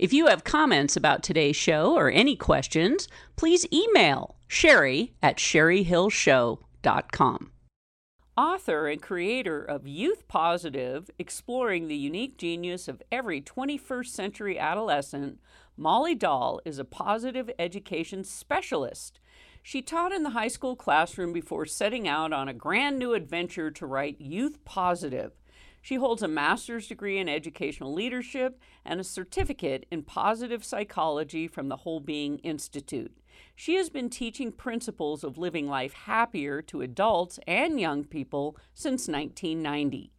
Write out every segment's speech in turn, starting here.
If you have comments about today's show or any questions, please email Sherry at sherryhillshow.com. Author and creator of Youth Positive, exploring the unique genius of every 21st century adolescent, Molly Dahl is a positive education specialist. She taught in the high school classroom before setting out on a grand new adventure to write Youth Positive. She holds a master's degree in educational leadership and a certificate in positive psychology from the Whole Being Institute. She has been teaching principles of living life happier to adults and young people since 1990.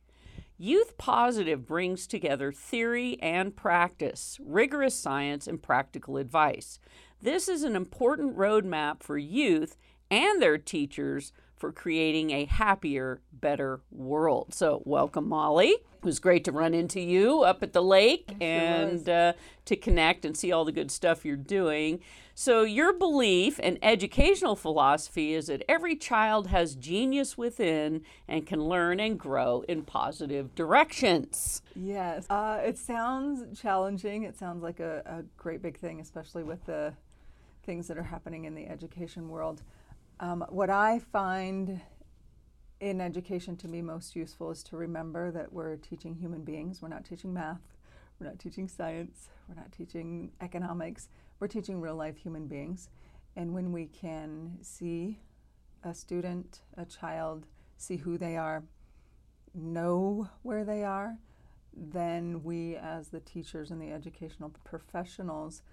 Youth Positive brings together theory and practice, rigorous science, and practical advice. This is an important roadmap for youth and their teachers for creating a happier, better world. So, welcome, Molly. It was great to run into you up at the lake and uh, to connect and see all the good stuff you're doing. So, your belief and educational philosophy is that every child has genius within and can learn and grow in positive directions. Yes. Uh, it sounds challenging. It sounds like a, a great big thing, especially with the things that are happening in the education world. Um, what I find in education to be most useful is to remember that we're teaching human beings. We're not teaching math, we're not teaching science, we're not teaching economics, we're teaching real life human beings. And when we can see a student, a child, see who they are, know where they are, then we, as the teachers and the educational professionals,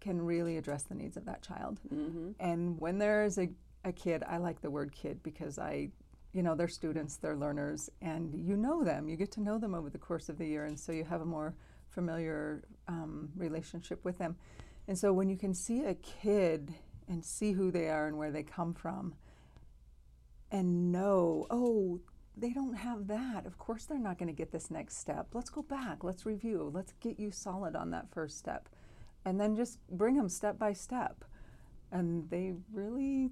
can really address the needs of that child. Mm-hmm. And when there's a, a kid, I like the word kid because I, you know, they're students, they're learners, and you know them. You get to know them over the course of the year, and so you have a more familiar um, relationship with them. And so when you can see a kid and see who they are and where they come from, and know, oh, they don't have that. Of course, they're not going to get this next step. Let's go back. Let's review. Let's get you solid on that first step and then just bring them step by step. And they really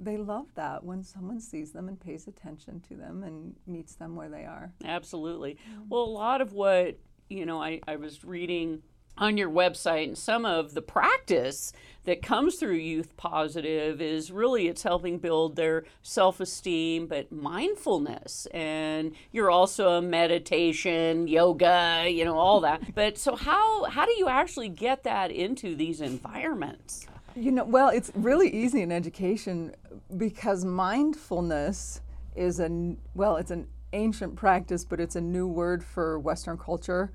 they love that when someone sees them and pays attention to them and meets them where they are. Absolutely. Mm-hmm. Well, a lot of what, you know, I, I was reading on your website and some of the practice that comes through youth positive is really it's helping build their self-esteem but mindfulness. And you're also a meditation yoga you know all that. But so how how do you actually get that into these environments? You know well it's really easy in education because mindfulness is a well it's an ancient practice but it's a new word for western culture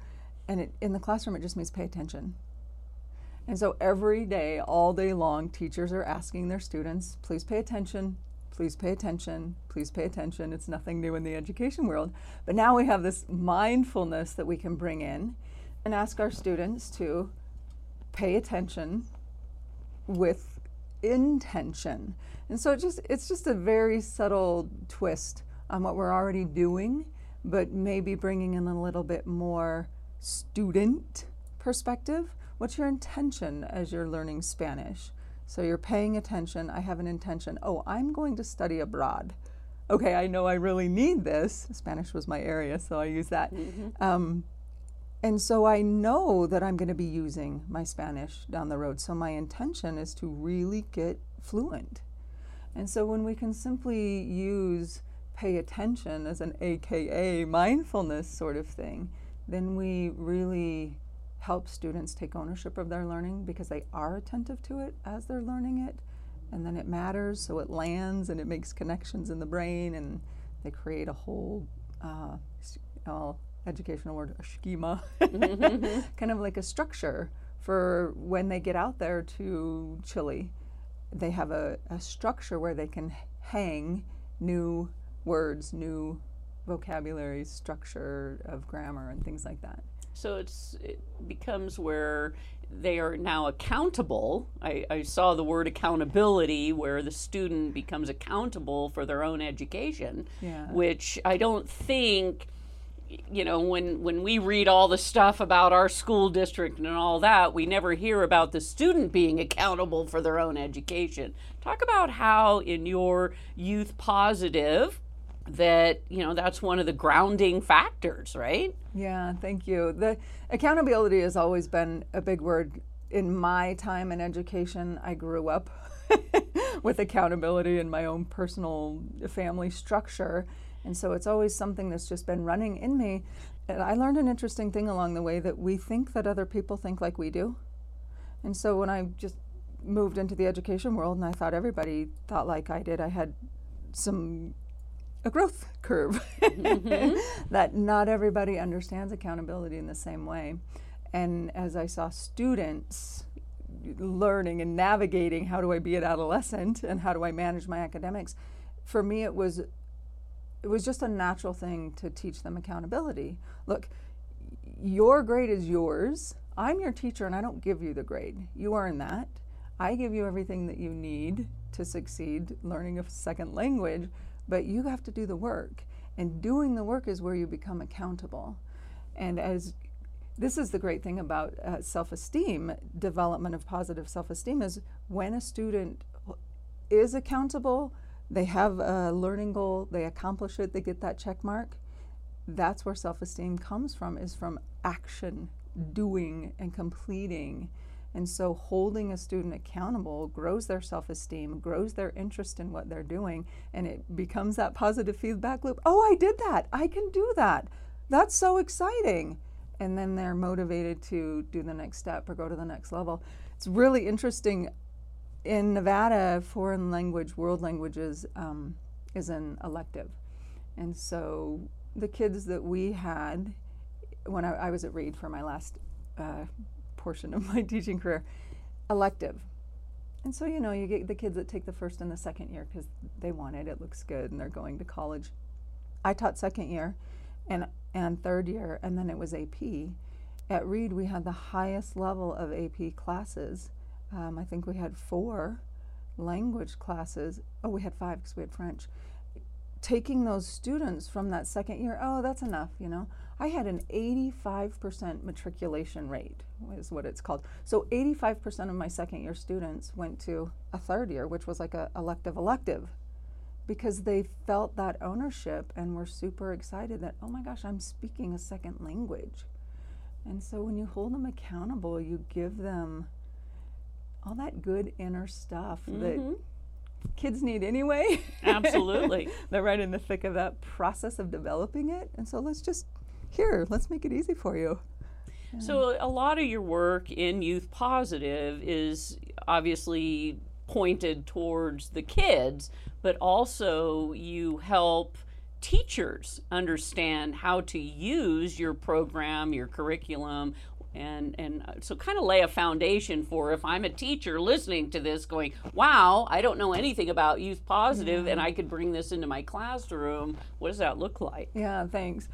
and it, in the classroom, it just means pay attention. And so every day, all day long, teachers are asking their students, please pay attention, please pay attention, please pay attention. It's nothing new in the education world. But now we have this mindfulness that we can bring in and ask our students to pay attention with intention. And so it just it's just a very subtle twist on what we're already doing, but maybe bringing in a little bit more student perspective, what's your intention as you're learning Spanish? So you're paying attention. I have an intention. Oh, I'm going to study abroad. Okay, I know I really need this. Spanish was my area, so I use that. Mm-hmm. Um, and so I know that I'm going to be using my Spanish down the road. So my intention is to really get fluent. And so when we can simply use pay attention as an AKA mindfulness sort of thing, then we really help students take ownership of their learning because they are attentive to it as they're learning it. And then it matters, so it lands and it makes connections in the brain, and they create a whole uh, uh, educational word, a schema, mm-hmm. kind of like a structure for when they get out there to Chile. They have a, a structure where they can hang new words, new vocabulary structure of grammar and things like that. So it's it becomes where they are now accountable. I, I, saw the word accountability where the student becomes accountable for their own education, yeah. which I don't think you know when when we read all the stuff about our school district and all that we never hear about the student being accountable for their own education talk about how in your youth positive that you know that's one of the grounding factors right? Yeah thank you. The accountability has always been a big word in my time in education. I grew up with accountability in my own personal family structure and so it's always something that's just been running in me. And i learned an interesting thing along the way that we think that other people think like we do. And so when i just moved into the education world and i thought everybody thought like i did i had some a growth curve mm-hmm. that not everybody understands accountability in the same way. And as I saw students learning and navigating how do I be an adolescent and how do I manage my academics, for me it was it was just a natural thing to teach them accountability. Look, your grade is yours. I'm your teacher and I don't give you the grade. You earn that. I give you everything that you need to succeed learning a second language but you have to do the work. And doing the work is where you become accountable. And as this is the great thing about uh, self esteem, development of positive self esteem, is when a student is accountable, they have a learning goal, they accomplish it, they get that check mark. That's where self esteem comes from, is from action, doing, and completing. And so holding a student accountable grows their self esteem, grows their interest in what they're doing, and it becomes that positive feedback loop. Oh, I did that. I can do that. That's so exciting. And then they're motivated to do the next step or go to the next level. It's really interesting. In Nevada, foreign language, world languages um, is an elective. And so the kids that we had when I, I was at Reed for my last uh, portion of my teaching career, elective. And so, you know, you get the kids that take the first and the second year because they want it, it looks good, and they're going to college. I taught second year and, and third year, and then it was AP. At Reed, we had the highest level of AP classes. Um, I think we had four language classes. Oh, we had five because we had French. Taking those students from that second year, oh, that's enough, you know. I had an 85% matriculation rate, is what it's called. So 85% of my second year students went to a third year, which was like a elective elective, because they felt that ownership and were super excited that, oh my gosh, I'm speaking a second language. And so when you hold them accountable, you give them all that good inner stuff mm-hmm. that kids need anyway. Absolutely. They're right in the thick of that process of developing it. And so let's just here, let's make it easy for you. So, a lot of your work in Youth Positive is obviously pointed towards the kids, but also you help teachers understand how to use your program, your curriculum, and and uh, so kind of lay a foundation for if I'm a teacher listening to this going, "Wow, I don't know anything about youth positive and I could bring this into my classroom." What does that look like? Yeah, thanks.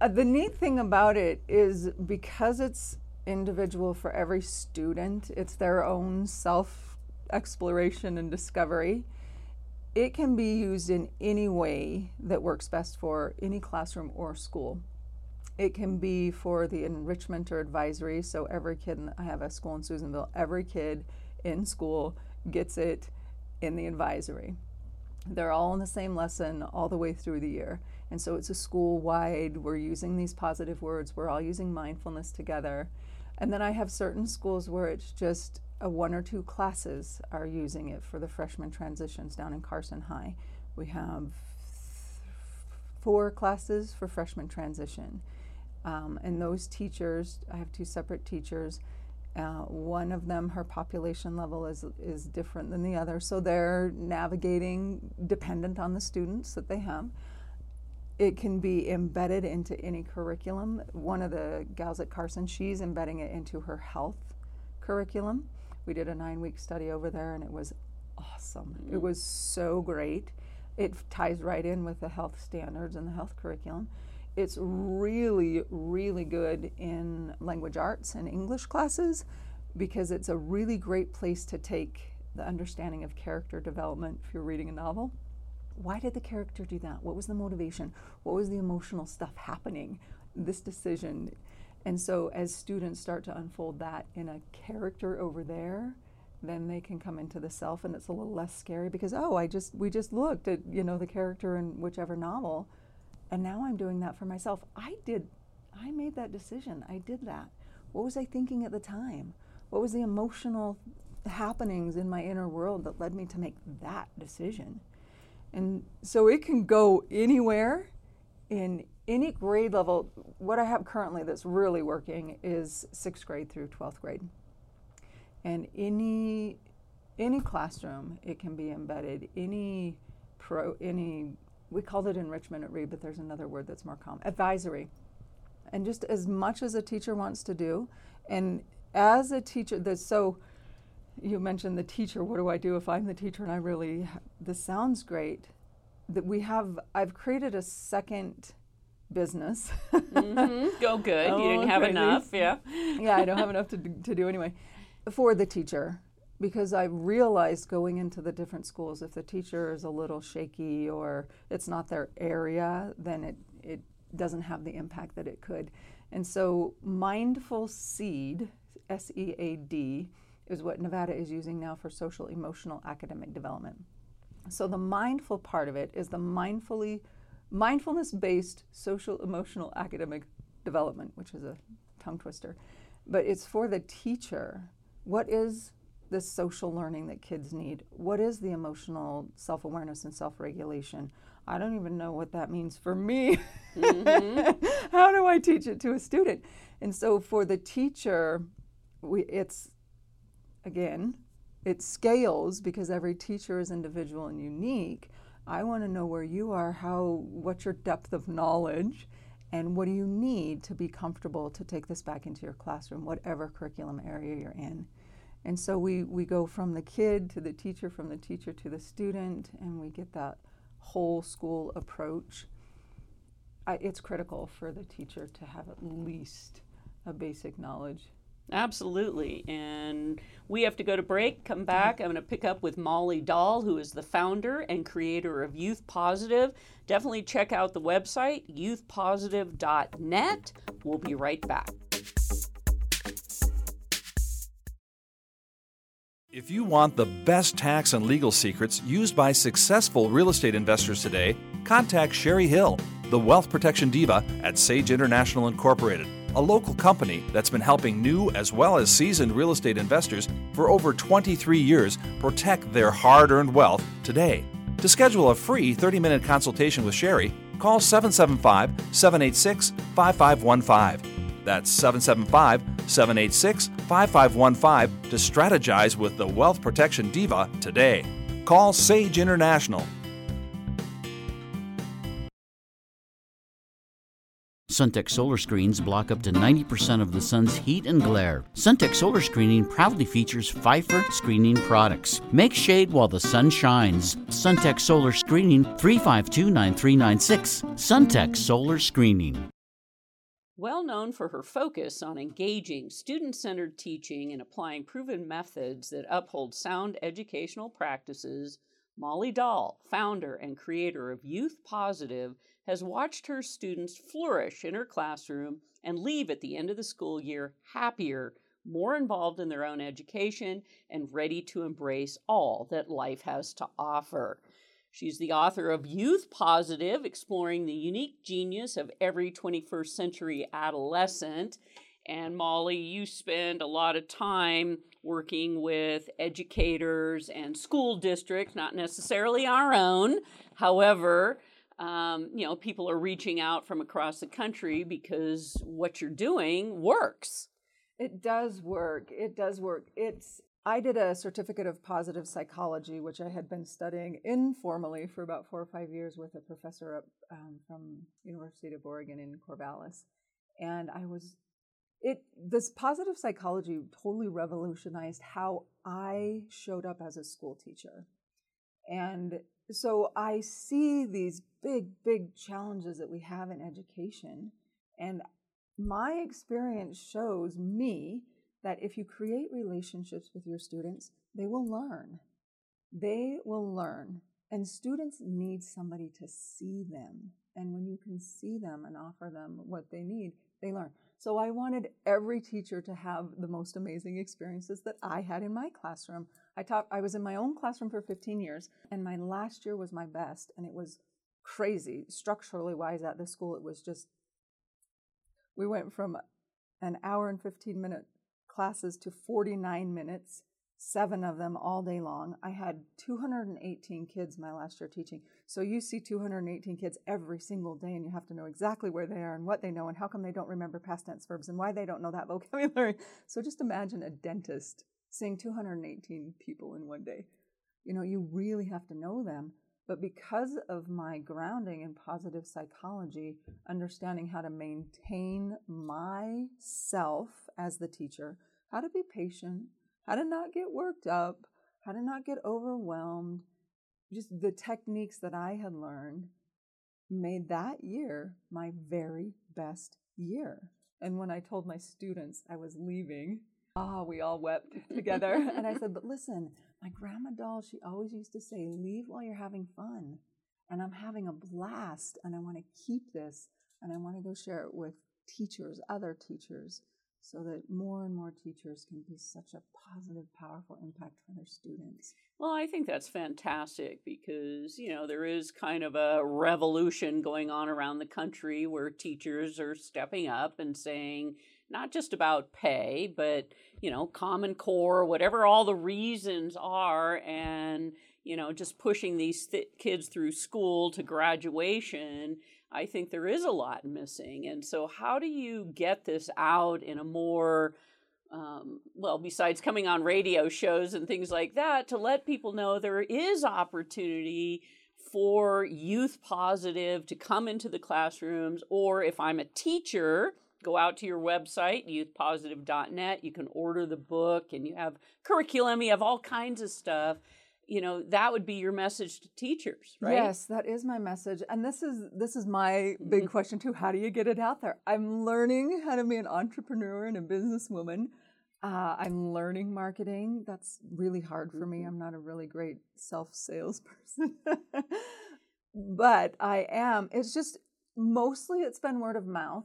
Uh, the neat thing about it is because it's individual for every student, it's their own self exploration and discovery. It can be used in any way that works best for any classroom or school. It can be for the enrichment or advisory. So, every kid, in, I have a school in Susanville, every kid in school gets it in the advisory. They're all in the same lesson all the way through the year. And so it's a school wide, we're using these positive words, we're all using mindfulness together. And then I have certain schools where it's just a one or two classes are using it for the freshman transitions down in Carson High. We have four classes for freshman transition. Um, and those teachers, I have two separate teachers. Uh, one of them, her population level is, is different than the other, so they're navigating dependent on the students that they have it can be embedded into any curriculum. One of the gals at Carson, she's embedding it into her health curriculum. We did a nine week study over there and it was awesome. Mm-hmm. It was so great. It ties right in with the health standards and the health curriculum. It's really, really good in language arts and English classes because it's a really great place to take the understanding of character development if you're reading a novel why did the character do that? What was the motivation? What was the emotional stuff happening? This decision. And so, as students start to unfold that in a character over there, then they can come into the self and it's a little less scary because oh i just we just looked at you know the character in whichever novel and now i'm doing that for myself i did i made that decision i did that what was i thinking at the time what was the emotional happenings in my inner world that led me to make that decision and so it can go anywhere in any grade level. What i have currently that's really working is sixth grade through 12th grade. And any any classroom it can be embedded. Any pro any we called it enrichment at reed but there's another word that's more common advisory. And just as much as a teacher wants to do and as a teacher that's so you mentioned the teacher what do i do if i'm the teacher? And i really this sounds great. That we have i've created a second business. Mm-hmm. go good. Oh, you didn't have crazy. enough. Yeah. Yeah i don't have enough to, to do anyway. For the teacher because I realized going into the different schools, if the teacher is a little shaky or it's not their area, then it, it doesn't have the impact that it could. And so, Mindful Seed, S E A D, is what Nevada is using now for social emotional academic development. So, the mindful part of it is the mindfully mindfulness based social emotional academic development, which is a tongue twister. But it's for the teacher what is the social learning that kids need? What is the emotional self awareness and self regulation? I don't even know what that means for me. Mm-hmm. How do I teach it to a student? And so for the teacher, we, it's again, it scales because every teacher is individual and unique. I want to know where you are, how, what's your depth of knowledge, and what do you need to be comfortable to take this back into your classroom, whatever curriculum area you're in. And so we, we go from the kid to the teacher, from the teacher to the student, and we get that whole school approach. I, it's critical for the teacher to have at least a basic knowledge Absolutely. And we have to go to break, come back. I'm going to pick up with Molly Dahl, who is the founder and creator of Youth Positive. Definitely check out the website, youthpositive.net. We'll be right back. If you want the best tax and legal secrets used by successful real estate investors today, contact Sherry Hill, the wealth protection diva at Sage International Incorporated a local company that's been helping new as well as seasoned real estate investors for over 23 years protect their hard earned wealth today. To schedule a free 30 minute consultation with Sherry, call 775 786 5515. That's 775 786 5515 to strategize with the Wealth Protection Diva today. Call Sage International Suntech solar screens block up to 90% of the sun's heat and glare. Suntech solar screening proudly features Phifer screening products. Make shade while the sun shines. Suntech solar screening 352 9396. Suntech solar screening. Well known for her focus on engaging student centered teaching and applying proven methods that uphold sound educational practices, Molly Dahl, founder and creator of Youth Positive, has watched her students flourish in her classroom and leave at the end of the school year happier, more involved in their own education, and ready to embrace all that life has to offer. She's the author of Youth Positive, exploring the unique genius of every 21st century adolescent. And Molly, you spend a lot of time working with educators and school districts, not necessarily our own. However, um, you know, people are reaching out from across the country because what you're doing works. It does work. It does work. It's I did a certificate of positive psychology, which I had been studying informally for about four or five years with a professor up, um, from University of Oregon in Corvallis, and I was it. This positive psychology totally revolutionized how I showed up as a school teacher, and so I see these big, big challenges that we have in education. And my experience shows me that if you create relationships with your students, they will learn. They will learn. And students need somebody to see them. And when you can see them and offer them what they need, they learn. So I wanted every teacher to have the most amazing experiences that I had in my classroom. I taught I was in my own classroom for 15 years and my last year was my best and it was crazy structurally wise at the school it was just we went from an hour and 15 minute classes to 49 minutes seven of them all day long. I had 218 kids my last year teaching. So you see 218 kids every single day, and you have to know exactly where they are and what they know and how come they don't remember past tense verbs and why they don't know that vocabulary. So just imagine a dentist seeing 218 people in one day. You know, you really have to know them. But because of my grounding in positive psychology, understanding how to maintain myself as the teacher, how to be patient, how to not get worked up, how to not get overwhelmed. Just the techniques that I had learned made that year my very best year. And when I told my students I was leaving, ah, we all wept together. and I said, But listen, my grandma Dahl, she always used to say, Leave while you're having fun. And I'm having a blast, and I want to keep this, and I want to go share it with teachers, other teachers so that more and more teachers can be such a positive, powerful impact for their students. Well, I think that's fantastic because, you know, there is kind of a revolution going on around the country where teachers are stepping up and saying, not just about pay, but, you know, Common Core, whatever all the reasons are, and, you know, just pushing these th- kids through school to graduation I think there is a lot missing. And so, how do you get this out in a more um, well, besides coming on radio shows and things like that, to let people know there is opportunity for youth positive to come into the classrooms, or if I'm a teacher, go out to your website, youthpositive.net. You can order the book and you have curriculum, you have all kinds of stuff you know that would be your message to teachers right yes that is my message and this is this is my big mm-hmm. question too how do you get it out there i'm learning how to be an entrepreneur and a businesswoman uh, i'm learning marketing that's really hard for me mm-hmm. i'm not a really great self salesperson but i am it's just mostly it's been word of mouth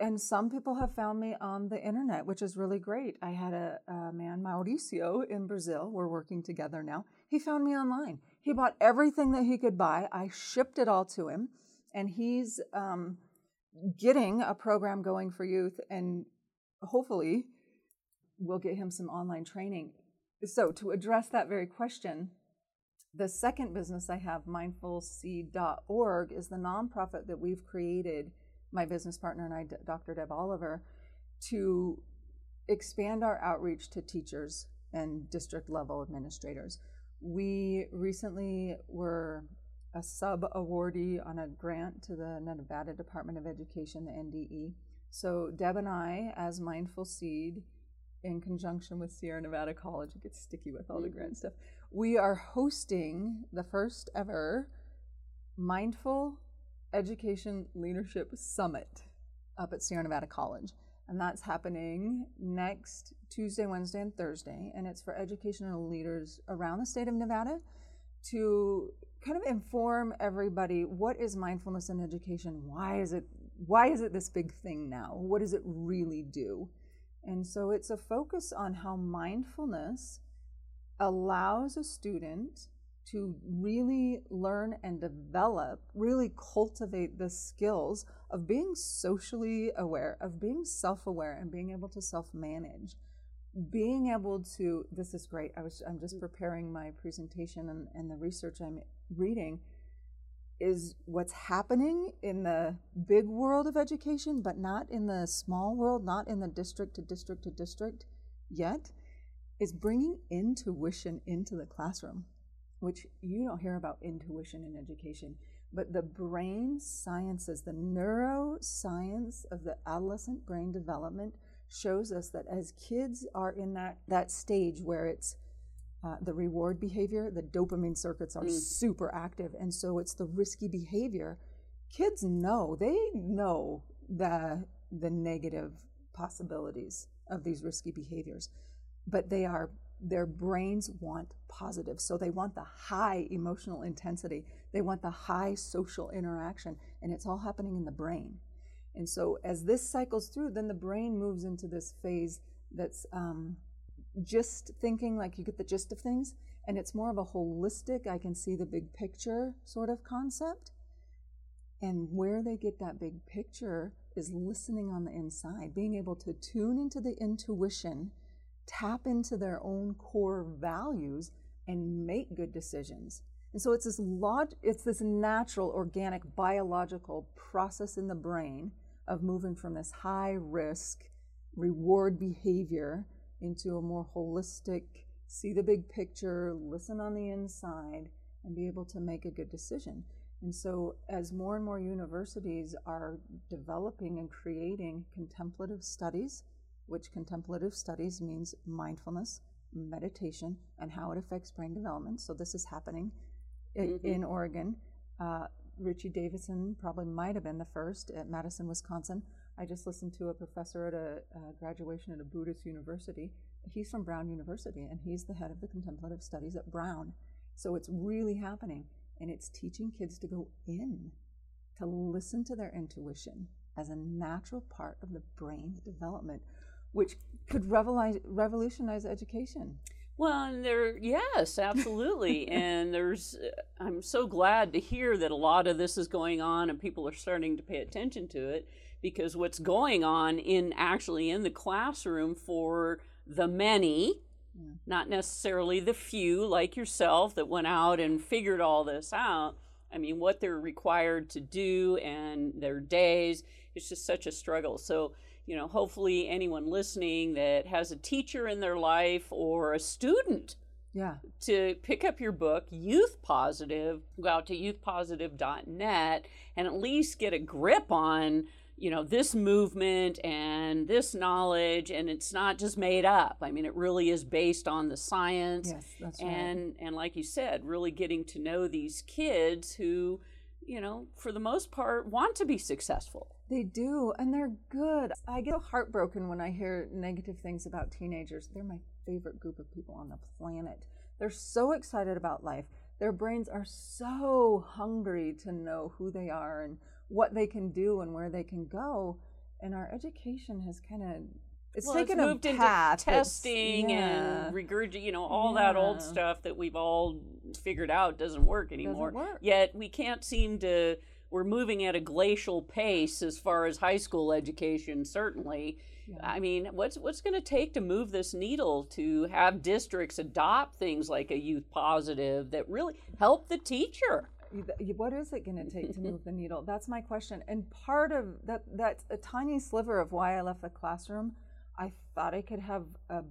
and some people have found me on the internet, which is really great. I had a, a, man, Mauricio, in Brazil. We're working together now. He found me online. He bought everything that he could buy. I shipped it all to him, and he's um, getting a program going for youth, and hopefully, we'll get him some online training. So, to address that very question, the second business I have, mindfulseed.org, is the nonprofit that we've created my business partner and I, Dr. Deb Oliver, to expand our outreach to teachers and district level administrators. We recently were a sub awardee on a grant to the Nevada Department of Education, the NDE. So, Deb and I, as Mindful Seed, in conjunction with Sierra Nevada College, it gets sticky with all the mm-hmm. grant stuff, we are hosting the first ever Mindful Education Leadership Summit up at Sierra Nevada College. And that's happening next Tuesday, Wednesday, and Thursday. And it's for educational leaders around the state of Nevada to kind of inform everybody what is mindfulness in education? Why is it why is it this big thing now? What does it really do? And so it's a focus on how mindfulness allows a student to really learn and develop, really cultivate the skills of being socially aware, of being self aware, and being able to self manage. Being able to, this is great. I was, I'm just mm-hmm. preparing my presentation and, and the research I'm reading is what's happening in the big world of education, but not in the small world, not in the district to district to district yet, is bringing intuition into the classroom which you don't hear about intuition in education, but the brain sciences, the neuroscience of the adolescent brain development shows us that as kids are in that, that stage where it's uh, the reward behavior, the dopamine circuits are mm. super active, and so it's the risky behavior. Kids know, they know the, the negative possibilities of these risky behaviors, but they are their brains want positive. So they want the high emotional intensity, they want the high social interaction, and it's all happening in the brain. And so as this cycles through, then the brain moves into this phase that's um, just thinking, like you get the gist of things, and it's more of a holistic, I can see the big picture sort of concept. And where they get that big picture is listening on the inside, being able to tune into the intuition, tap into their own core values, and make good decisions. And so it's this log- it's this natural, organic, biological process in the brain of moving from this high risk reward behavior into a more holistic, see the big picture, listen on the inside, and be able to make a good decision. And so, as more and more universities are developing and creating contemplative studies, which contemplative studies means mindfulness, meditation, and how it affects brain development. So, this is happening mm-hmm. in Oregon. Uh, Richie Davidson probably might have been the first at Madison, Wisconsin. I just listened to a professor at a, a graduation at a Buddhist university. He's from Brown University, and he's the head of the contemplative studies at Brown. So it's really happening, and it's teaching kids to go in, to listen to their intuition as a natural part of the brain's development, which could revolutionize education. Well, and there, yes, absolutely. and there's, uh, I'm so glad to hear that a lot of this is going on and people are starting to pay attention to it because what's going on in actually in the classroom for the many, yeah. not necessarily the few like yourself that went out and figured all this out. I mean, what they're required to do and their days, it's just such a struggle. So, you know, hopefully anyone listening that has a teacher in their life or a student yeah. To pick up your book, Youth Positive, go out to youthpositive.net and at least get a grip on you know this movement and this knowledge and it's not just made up i mean it really is based on the science yes, that's and right. and like you said really getting to know these kids who you know for the most part want to be successful they do and they're good i get so heartbroken when i hear negative things about teenagers they're my favorite group of people on the planet they're so excited about life their brains are so hungry to know who they are and what they can do and where they can go. And our education has kind of it's well, taken it's moved a path. into testing yeah. and regurgit, you know, all yeah. that old stuff that we've all figured out doesn't work anymore. Doesn't work. Yet we can't seem to. We're moving at a glacial pace as far as high school education, certainly. Yeah. I mean, what's what's going to take to move this needle to have districts adopt things like a youth positive that really help the teacher? what is it going to take to move the needle? That's my question. And part of that, that's a tiny sliver of why I left the classroom. I thought I could have a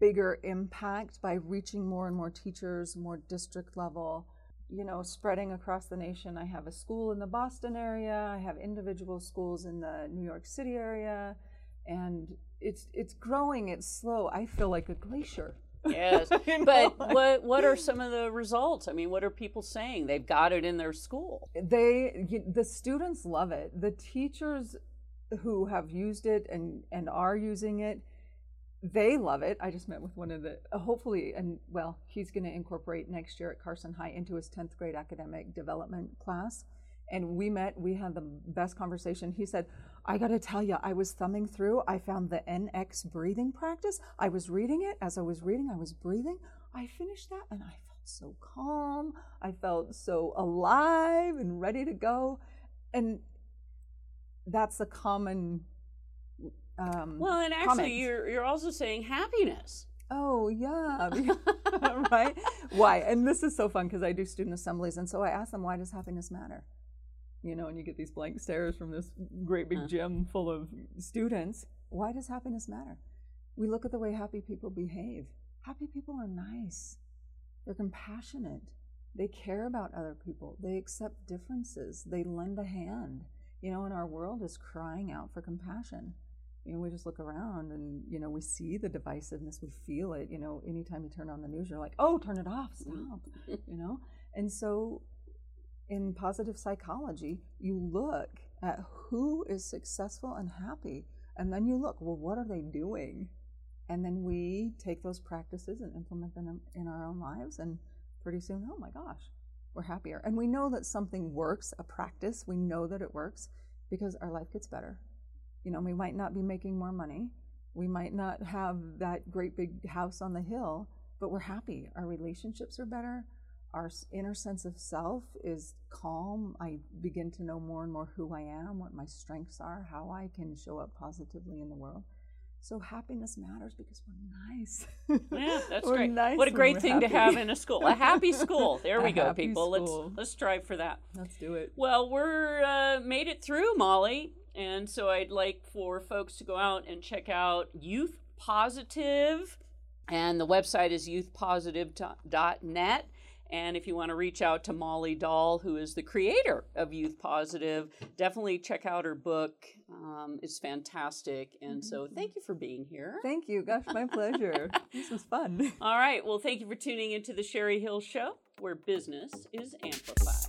bigger impact by reaching more and more teachers, more district level, you know, spreading across the nation. I have a school in the Boston area, I have individual schools in the New York City area, and it's it's growing, it's slow. I feel like a glacier Yes, but what what are some of the results? I mean, what are people saying? They've got it in their school. They the students love it. The teachers who have used it and and are using it, they love it. I just met with one of the uh, hopefully and well, he's going to incorporate next year at Carson High into his 10th grade academic development class. And we met, we had the best conversation. He said, I got to tell you, I was thumbing through. I found the NX breathing practice. I was reading it. As I was reading, I was breathing. I finished that and I felt so calm. I felt so alive and ready to go. And that's a common. Um, well, and actually, you're you're also saying happiness. Oh yeah, right. Why? And this is so fun because I do student assemblies, and so I ask them, "Why does happiness matter?" you know, and you get these blank stares from this great big gym full of students. Why does happiness matter? We look at the way happy people behave. Happy people are nice. They're compassionate. They care about other people. They accept differences. They lend a hand. You know, and our world is crying out for compassion. You know, we just look around and, you know, we see the divisiveness, we feel it. You know, anytime you turn on the news, you're like, oh, turn it off, mm-hmm. stop. you know? And so in positive psychology, you look at who is successful and happy, and then you look, well, what are they doing? And then we take those practices and implement them in our own lives, and pretty soon, oh my gosh, we're happier. And we know that something works, a practice, we know that it works because our life gets better. You know, we might not be making more money, we might not have that great big house on the hill, but we're happy. Our relationships are better. Our inner sense of self is calm. I begin to know more and more who I am, what my strengths are, how I can show up positively in the world. So happiness matters because we're nice. Yeah, that's great. nice what a great thing to have in a school. A happy school. There we A go, people. school. Let's let's strive for that. Let's do it. Well, we're uh, made it through, Molly, and so I'd like for folks to go out and check out Youth Positive, and the website is youthpositive.net. And if you want to reach out to Molly Dahl, who is the creator of Youth Positive, definitely check out her book. Um, it's fantastic. And so thank you for being here. Thank you. Gosh, my pleasure. this was fun. All right. Well, thank you for tuning into the Sherry Hill Show, where business is amplified.